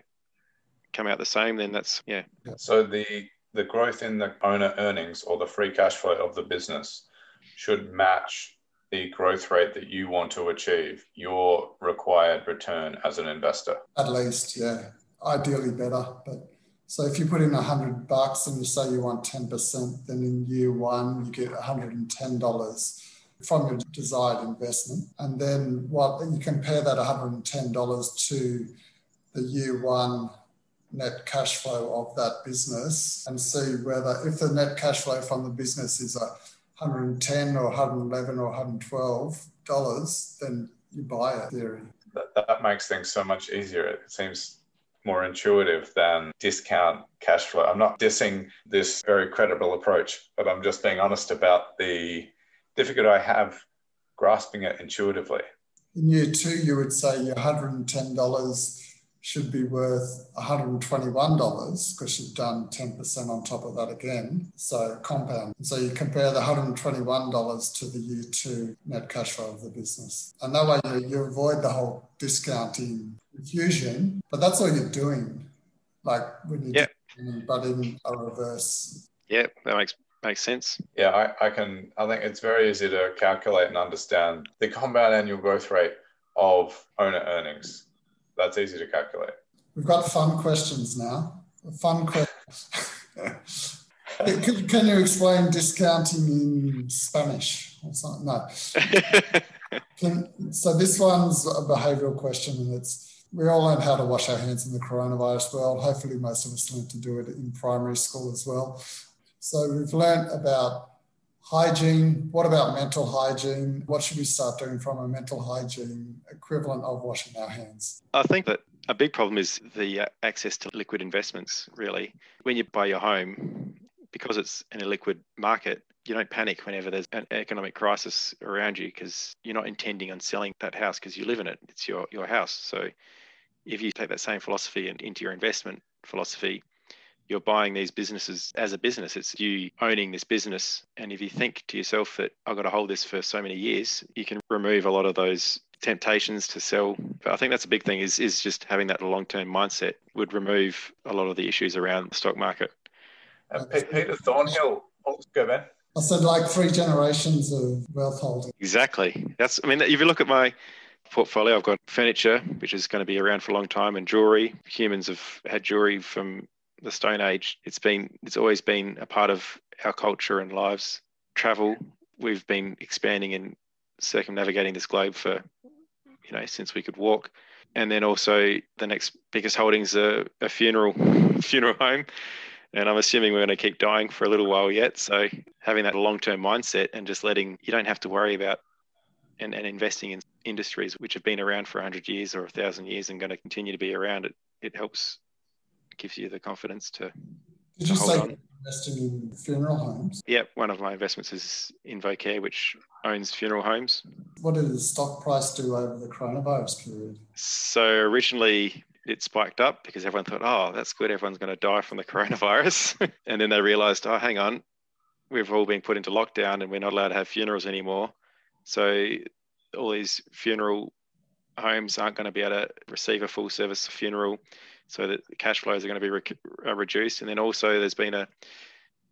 come out the same, then that's, yeah. So the, the growth in the owner earnings or the free cash flow of the business should match the growth rate that you want to achieve, your required return as an investor. At least, yeah. Ideally better. But so if you put in a hundred bucks and you say you want 10%, then in year one you get $110 from your desired investment. And then what you compare that $110 to the year one net cash flow of that business and see whether if the net cash flow from the business is a 110 or 111 or 112 dollars, then you buy it. Theory. That, that makes things so much easier. It seems more intuitive than discount cash flow. I'm not dissing this very credible approach, but I'm just being honest about the difficulty I have grasping it intuitively. In year two, you would say your $110 should be worth $121 because you've done 10% on top of that again. So compound. So you compare the $121 to the year two net cash flow of the business. And that way you, you avoid the whole discounting confusion, but that's all you're doing. Like when you yeah. but in a reverse. Yeah, that makes Makes sense. Yeah, I, I can. I think it's very easy to calculate and understand the compound annual growth rate of owner earnings. That's easy to calculate. We've got fun questions now. Fun questions. *laughs* can, can, you explain discounting in Spanish or something? No. *laughs* can, so this one's a behavioural question, and it's we all learn how to wash our hands in the coronavirus world. Hopefully, most of us learned to do it in primary school as well. So we've learned about hygiene. What about mental hygiene? What should we start doing from a mental hygiene equivalent of washing our hands? I think that a big problem is the uh, access to liquid investments, really. When you buy your home, because it's an illiquid market, you don't panic whenever there's an economic crisis around you because you're not intending on selling that house because you live in it. It's your, your house. So if you take that same philosophy and into your investment philosophy, you're buying these businesses as a business. It's you owning this business. And if you think to yourself that I've got to hold this for so many years, you can remove a lot of those temptations to sell. But I think that's a big thing is is just having that long term mindset would remove a lot of the issues around the stock market. Uh, Peter Thornhill, oh, go man. I said like three generations of wealth holding. Exactly. That's. I mean, if you look at my portfolio, I've got furniture, which is going to be around for a long time, and jewelry. Humans have had jewelry from the Stone Age. It's been. It's always been a part of our culture and lives. Travel. We've been expanding and circumnavigating this globe for you know, since we could walk. And then also the next biggest holdings are a funeral *laughs* funeral home. And I'm assuming we're going to keep dying for a little while yet. So having that long-term mindset and just letting you don't have to worry about and, and investing in industries which have been around for 100 years or 1,000 years and going to continue to be around, it, it helps, gives you the confidence to, Did you say on. investing in funeral homes? Yep, one of my investments is InvoCare, which owns funeral homes. What did the stock price do over the coronavirus period? So originally it spiked up because everyone thought, oh, that's good, everyone's going to die from the *laughs* coronavirus. *laughs* and then they realized, oh, hang on, we've all been put into lockdown and we're not allowed to have funerals anymore. So all these funeral homes aren't going to be able to receive a full service funeral. So that cash flows are going to be re- uh, reduced. And then also there's been a,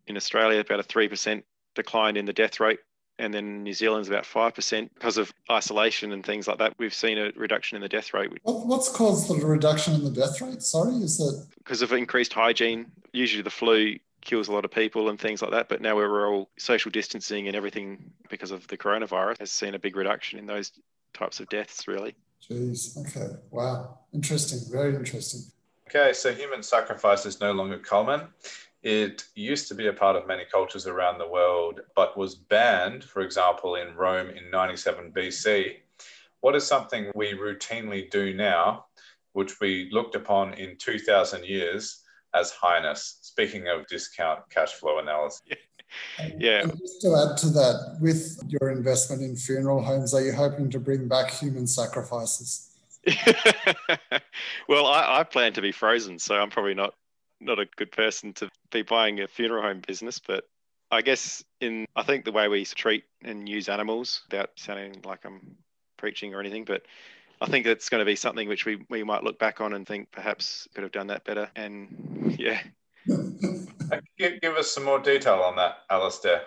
in Australia, about a 3% decline in the death rate and then New Zealand's about 5% because of isolation and things like that. We've seen a reduction in the death rate. What's caused the reduction in the death rate? Sorry, is that because of increased hygiene? Usually the flu kills a lot of people and things like that, but now we're all social distancing and everything because of the coronavirus has seen a big reduction in those types of deaths, really. Jeez, okay. Wow. Interesting. Very interesting. Okay, so human sacrifice is no longer common. It used to be a part of many cultures around the world, but was banned, for example, in Rome in 97 BC. What is something we routinely do now, which we looked upon in 2000 years as highness? Speaking of discount cash flow analysis. *laughs* yeah. And just to add to that, with your investment in funeral homes, are you hoping to bring back human sacrifices? *laughs* well, I, I, plan to be frozen, so I'm probably not not a good person to be buying a funeral home business, but I guess in I think the way we treat and use animals, without sounding like I'm preaching or anything, but I think it's going to be something which we, we might look back on and think perhaps could have done that better. And *laughs* yeah. give, give us some more detail on that, Alistair.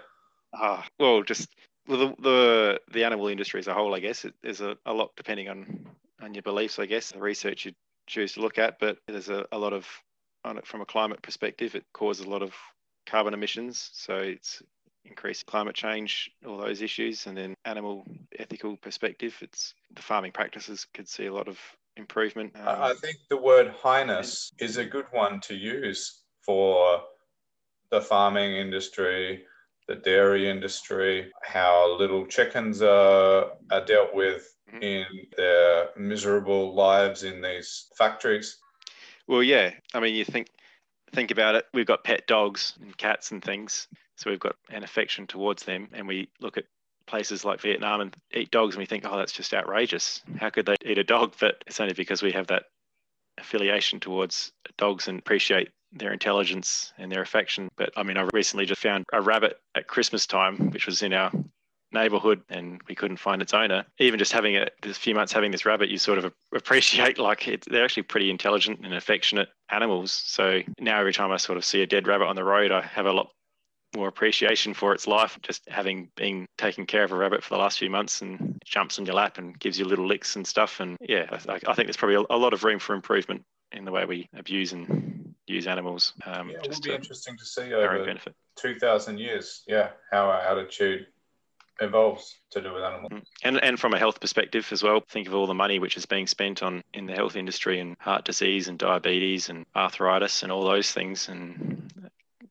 Ah, well, just the, the the animal industry as a whole, I guess, it, there's a, a lot depending on on your beliefs, I guess, the research you choose to look at, but there's a, a lot of on it from a climate perspective. It causes a lot of carbon emissions, so it's increased climate change, all those issues, and then animal ethical perspective. It's the farming practices could see a lot of improvement. Um, I think the word highness is a good one to use for the farming industry, the dairy industry, how little chickens are, are dealt with. Mm-hmm. in their miserable lives in these factories. Well, yeah. I mean, you think think about it. We've got pet dogs and cats and things, so we've got an affection towards them, and we look at places like Vietnam and eat dogs, and we think, oh, that's just outrageous. How could they eat a dog? But it's only because we have that affiliation towards dogs and appreciate their intelligence and their affection. But I mean, I recently just found a rabbit at Christmas time, which was in our neighborhood and we couldn't find its owner. Even just having a, a few months having this rabbit, you sort of appreciate like it, they're actually pretty intelligent and affectionate animals. So now every time I sort of see a dead rabbit on the road, I have a lot more appreciation for its life. Just having been taking care of a rabbit for the last few months and jumps on your lap and gives you little licks and stuff. And yeah, I, I think there's probably a, a, lot of room for improvement in the way we abuse and use animals. Um, yeah, it will be interesting to see over benefit. 2,000 years, yeah, how our attitude evolves to do with animals. Mm. And and from a health perspective as well, think of all the money which is being spent on in the health industry and heart disease and diabetes and arthritis and all those things and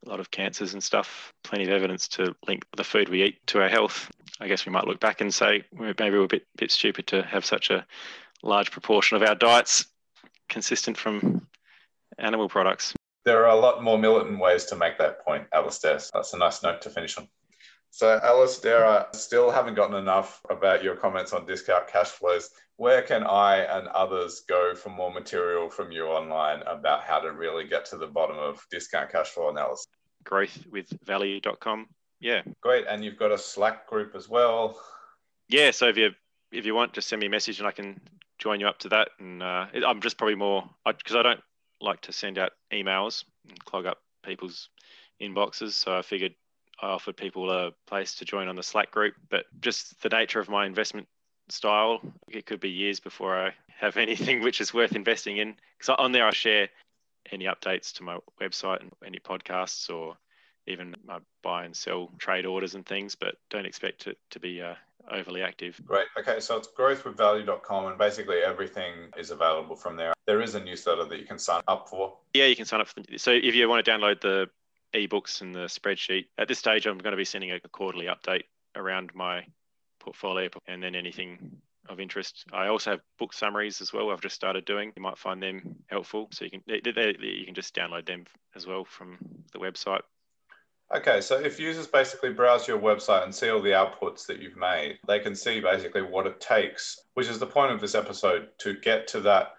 a lot of cancers and stuff. Plenty of evidence to link the food we eat to our health. I guess we might look back and say maybe we're a bit bit stupid to have such a large proportion of our diets consistent from animal products. There are a lot more militant ways to make that point, Alistair. That's a nice note to finish on. So, Alistair, I still haven't gotten enough about your comments on discount cash flows. Where can I and others go for more material from you online about how to really get to the bottom of discount cash flow analysis? Growthwithvalue.com. Yeah. Great. And you've got a Slack group as well. Yeah. So if you if you want, just send me a message and I can join you up to that. And uh, I'm just probably more because I, I don't like to send out emails and clog up people's inboxes. So I figured I offered people a place to join on the Slack group, but just the nature of my investment style, it could be years before I have *laughs* anything which is worth investing in. Because on there, I share any updates to my website and any podcasts or even my buy and sell trade orders and things, but don't expect it to be uh, overly active. Great. Okay, so it's growthwithvalue.com and basically everything is available from there. There is a newsletter that you can sign up for. Yeah, you can sign up for. The, so if you want to download the ebooks and the spreadsheet. At this stage, I'm going to be sending a quarterly update around my portfolio and then anything of interest. I also have book summaries as well. I've just started doing. You might find them helpful, so you can they, they, you can just download them as well from the website. Okay, so if users basically browse your website and see all the outputs that you've made, they can see basically what it takes, which is the point of this episode, to get to that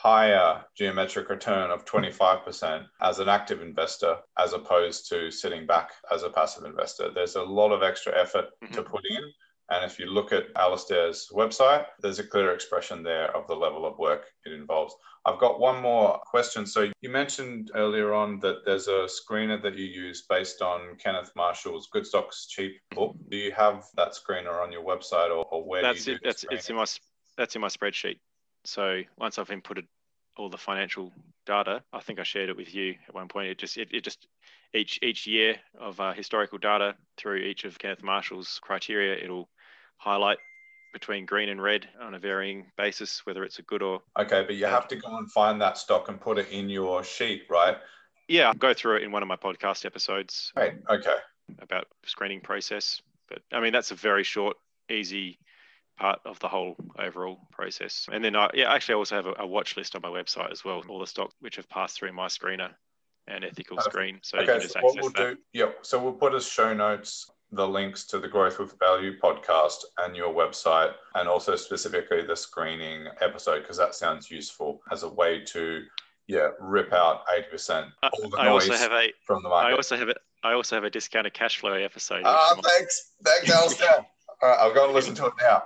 higher geometric return of 25% as an active investor as opposed to sitting back as a passive investor. There's a lot of extra effort mm-hmm. to put in. And if you look at Alistair's website, there's a clear expression there of the level of work it involves. I've got one more question. So you mentioned earlier on that there's a screener that you use based on Kenneth Marshall's Good Stocks Cheap book. Do you have that screener on your website or, or where that's do you it, That's it's in my that's in my spreadsheet. So once I've inputted all the financial data, I think I shared it with you at one point. It just it, it just each each year of uh, historical data through each of Kenneth Marshall's criteria, it'll highlight between green and red on a varying basis whether it's a good or okay. But you bad. have to go and find that stock and put it in your sheet, right? Yeah, I'll go through it in one of my podcast episodes. Right. Okay. About screening process, but I mean that's a very short, easy part of the whole overall process. And then I yeah, actually I also have a, a watch list on my website as well, all the stocks which have passed through my screener and ethical Perfect. screen. So okay, you can just so access we'll that. Do, yeah, so we'll put as show notes the links to the Growth with Value podcast and your website, and also specifically the screening episode, because that sounds useful as a way to yeah rip out 80% all the I noise also have a, from the market. I also have a, I also have a discounted cash flow episode. Ah, thanks. Thanks, Alistair. *laughs* All right, I'll go and listen to it now.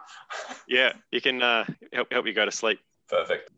yeah, you can uh, help help you go to sleep. Perfect.